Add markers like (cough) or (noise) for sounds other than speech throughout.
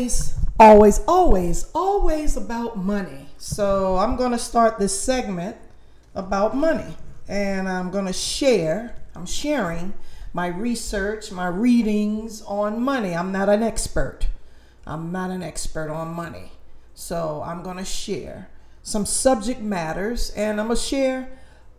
always, always, always, always about money. So I'm going to start this segment about money. And I'm going to share, I'm sharing my research, my readings on money. I'm not an expert. I'm not an expert on money. So I'm going to share some subject matters and I'm going to share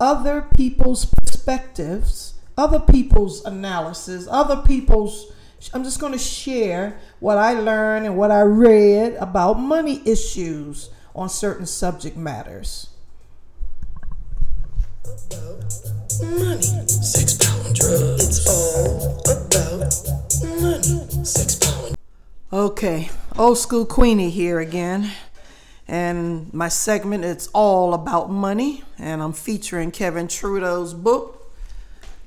other people's perspectives, other people's analysis, other people's I'm just going to share what I learned and what I read about money issues on certain subject matters. money, sex, power, and drugs. It's all about money, sex, power. Okay, old school Queenie here again. And my segment it's all about money, and I'm featuring Kevin Trudeau's book,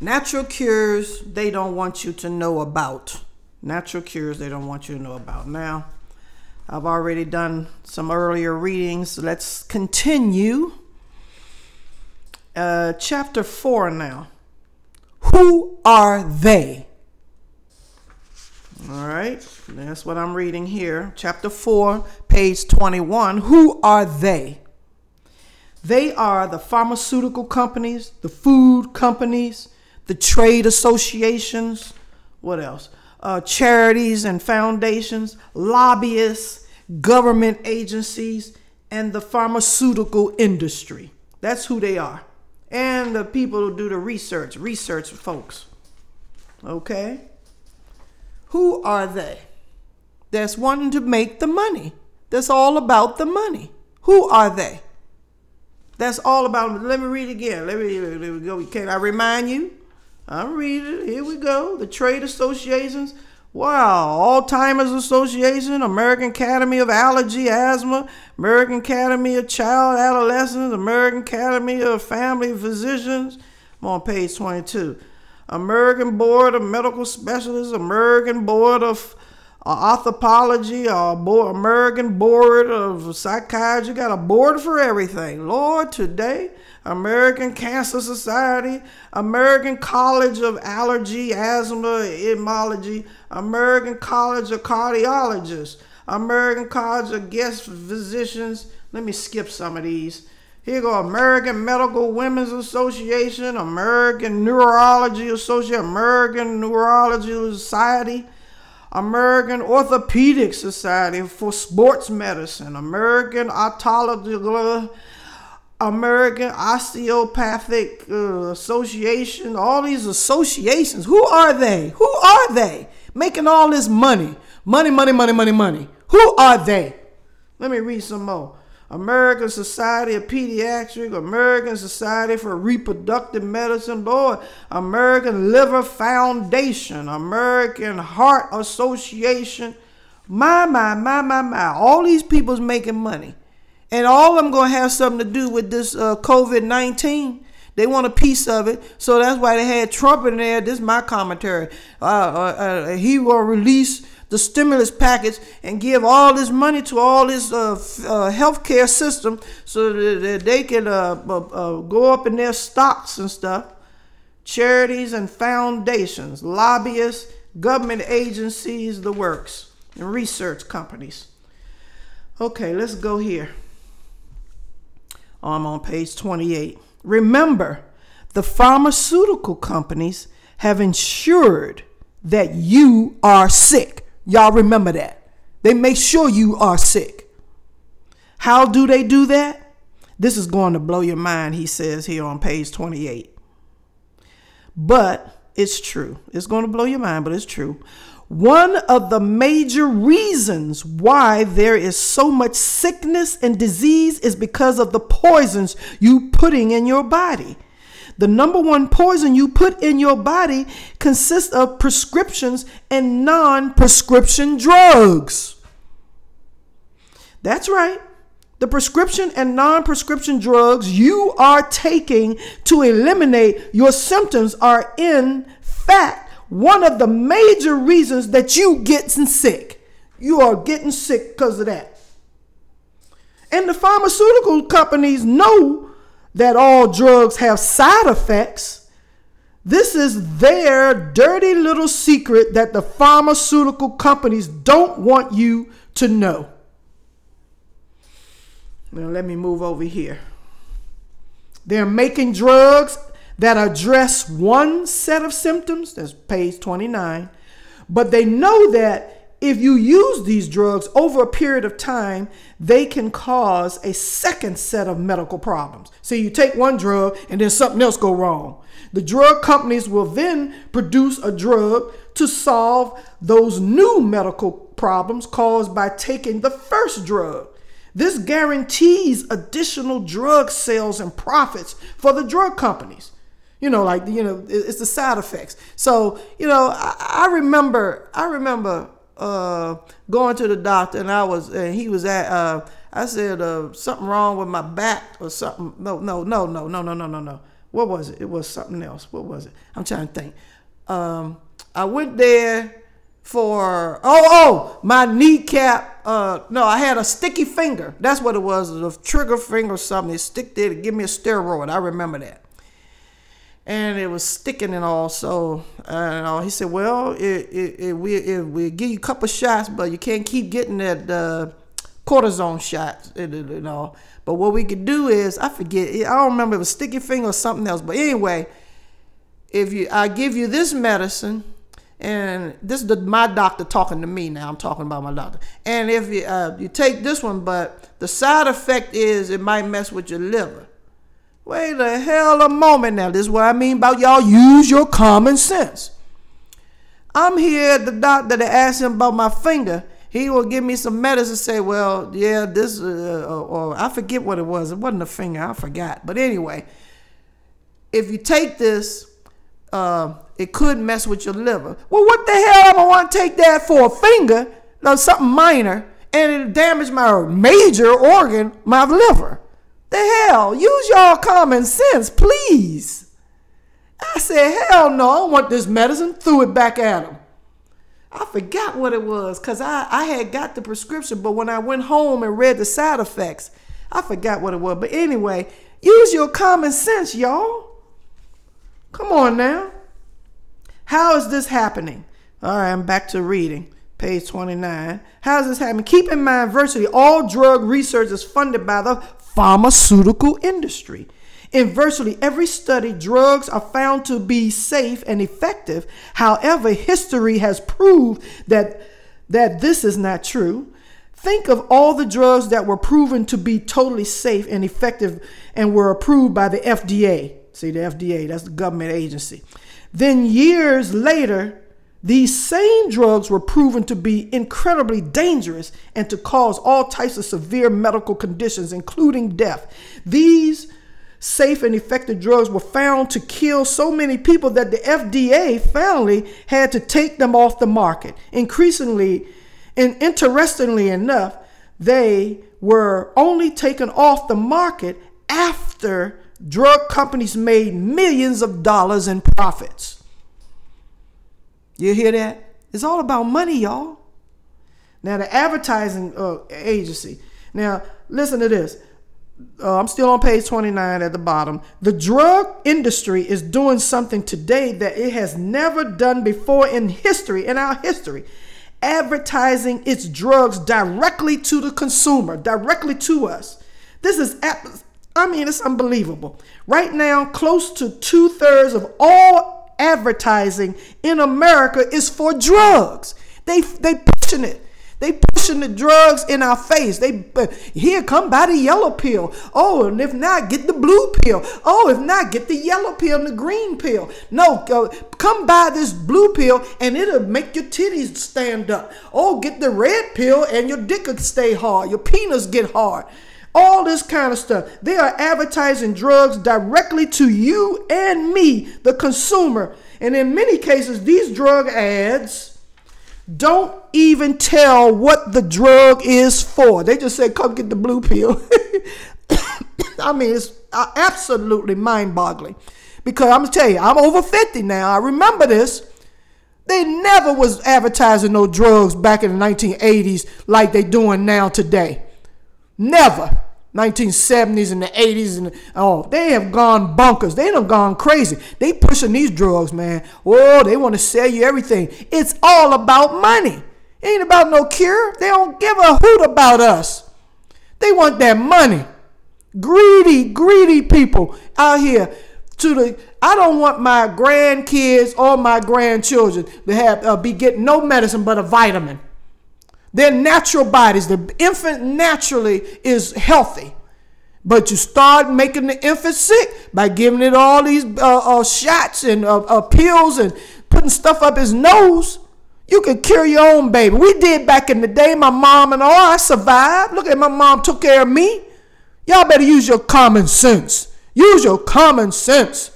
Natural cures they don't want you to know about. Natural cures they don't want you to know about. Now, I've already done some earlier readings. Let's continue. Uh, chapter 4 now. Who are they? All right, that's what I'm reading here. Chapter 4, page 21. Who are they? They are the pharmaceutical companies, the food companies, the trade associations, what else? Uh, charities and foundations, lobbyists, government agencies, and the pharmaceutical industry. That's who they are. And the people who do the research, research folks. Okay? Who are they? That's wanting to make the money. That's all about the money. Who are they? That's all about. Let me read again. Let me, let me go. Can I remind you? I'm reading. Here we go. The trade associations. Wow. Alzheimer's Association, American Academy of Allergy, Asthma, American Academy of Child Adolescents, American Academy of Family Physicians. I'm on page 22. American Board of Medical Specialists, American Board of Orthopology, uh, board, American Board of Psychiatry. You got a board for everything. Lord, today American Cancer Society, American College of Allergy, Asthma, Immunology, American College of Cardiologists, American College of Chest Physicians. Let me skip some of these. Here go American Medical Women's Association, American Neurology Association, American Neurology Society, American Orthopedic Society for Sports Medicine, American Otology American Osteopathic uh, Association, all these associations. Who are they? Who are they making all this money? Money, money, money, money, money. Who are they? Let me read some more. American Society of Pediatrics, American Society for Reproductive Medicine, Lord, American Liver Foundation, American Heart Association. My, my, my, my, my. All these people's making money. And all of them going to have something to do with this uh, COVID 19. They want a piece of it. So that's why they had Trump in there. This is my commentary. Uh, uh, uh he will release the stimulus package and give all this money to all this uh, uh, healthcare system so that they can uh, uh, go up in their stocks and stuff. Charities and foundations, lobbyists, government agencies, the works, and research companies. Okay, let's go here. I'm on page 28. Remember, the pharmaceutical companies have ensured that you are sick. Y'all remember that. They make sure you are sick. How do they do that? This is going to blow your mind, he says here on page 28. But it's true. It's going to blow your mind, but it's true. One of the major reasons why there is so much sickness and disease is because of the poisons you putting in your body. The number one poison you put in your body consists of prescriptions and non prescription drugs. That's right. The prescription and non prescription drugs you are taking to eliminate your symptoms are, in fact, one of the major reasons that you getting sick. You are getting sick because of that. And the pharmaceutical companies know that all drugs have side effects. This is their dirty little secret that the pharmaceutical companies don't want you to know. Now, let me move over here. They're making drugs that address one set of symptoms, that's page 29, but they know that if you use these drugs over a period of time, they can cause a second set of medical problems. So you take one drug and then something else go wrong. The drug companies will then produce a drug to solve those new medical problems caused by taking the first drug. This guarantees additional drug sales and profits for the drug companies. You know, like you know, it's the side effects. So you know, I, I remember, I remember uh, going to the doctor, and I was, and he was at. Uh, I said uh, something wrong with my back or something. No, no, no, no, no, no, no, no, no. What was it? It was something else. What was it? I'm trying to think. Um, I went there for oh oh my kneecap. Uh, no, I had a sticky finger. That's what it was. A trigger finger or something. It stick there to give me a steroid. I remember that and it was sticking and all. So uh, he said, "Well, it, it, it we it, we give you a couple shots, but you can't keep getting that uh, cortisone shots and, all. But what we could do is, I forget, I don't remember if it was sticky finger or something else. But anyway, if you, I give you this medicine." And this is the, my doctor talking to me now. I'm talking about my doctor. And if you uh, you take this one, but the side effect is it might mess with your liver. Wait a hell a moment now. This is what I mean about y'all use your common sense. I'm here at the doctor to ask him about my finger. He will give me some medicine say, well, yeah, this, uh, or I forget what it was. It wasn't a finger. I forgot. But anyway, if you take this, uh, it could mess with your liver. Well, what the hell am I want to take that for a finger? No, something minor, and it'll damage my major organ, my liver. The hell? Use y'all common sense, please. I said, hell no, I want this medicine. Threw it back at him. I forgot what it was because I, I had got the prescription, but when I went home and read the side effects, I forgot what it was. But anyway, use your common sense, y'all. Come on now. How is this happening? All right, I'm back to reading. Page 29. How is this happening? Keep in mind, virtually all drug research is funded by the pharmaceutical industry. In virtually every study, drugs are found to be safe and effective. However, history has proved that, that this is not true. Think of all the drugs that were proven to be totally safe and effective and were approved by the FDA. See, the FDA, that's the government agency. Then, years later, these same drugs were proven to be incredibly dangerous and to cause all types of severe medical conditions, including death. These safe and effective drugs were found to kill so many people that the FDA finally had to take them off the market. Increasingly, and interestingly enough, they were only taken off the market after drug companies made millions of dollars in profits. You hear that? It's all about money, y'all. Now, the advertising uh, agency. Now, listen to this. Uh, I'm still on page 29 at the bottom. The drug industry is doing something today that it has never done before in history, in our history. Advertising its drugs directly to the consumer, directly to us. This is, I mean, it's unbelievable. Right now, close to two thirds of all advertising in America is for drugs. They they pushing it. They pushing the drugs in our face. They uh, here come buy the yellow pill. Oh, and if not, get the blue pill. Oh, if not, get the yellow pill and the green pill. No, uh, come buy this blue pill and it'll make your titties stand up. Oh, get the red pill and your dick will stay hard. Your penis get hard all this kind of stuff. They are advertising drugs directly to you and me, the consumer. And in many cases, these drug ads don't even tell what the drug is for. They just say, come get the blue pill. (coughs) I mean, it's uh, absolutely mind boggling. Because I'm going to tell you, I'm over 50 now. I remember this. They never was advertising no drugs back in the 1980s like they doing now today. Never. 1970s and the 80s and oh they have gone bonkers. They have gone crazy. They pushing these drugs man. Oh they want to sell you everything. It's all about money. It ain't about no cure. They don't give a hoot about us. They want that money. Greedy greedy people out here to the i don't want my grandkids or my grandchildren to have uh, be getting no medicine but a vitamin their natural bodies, the infant naturally is healthy. But you start making the infant sick by giving it all these uh, uh, shots and uh, uh, pills and putting stuff up his nose. You can cure your own baby. We did back in the day. My mom and all, I survived. Look at my mom took care of me. Y'all better use your common sense. Use your common sense.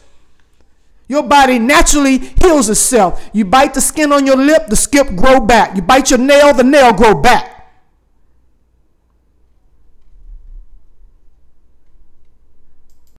Your body naturally heals itself. You bite the skin on your lip, the skip grow back. You bite your nail, the nail grow back.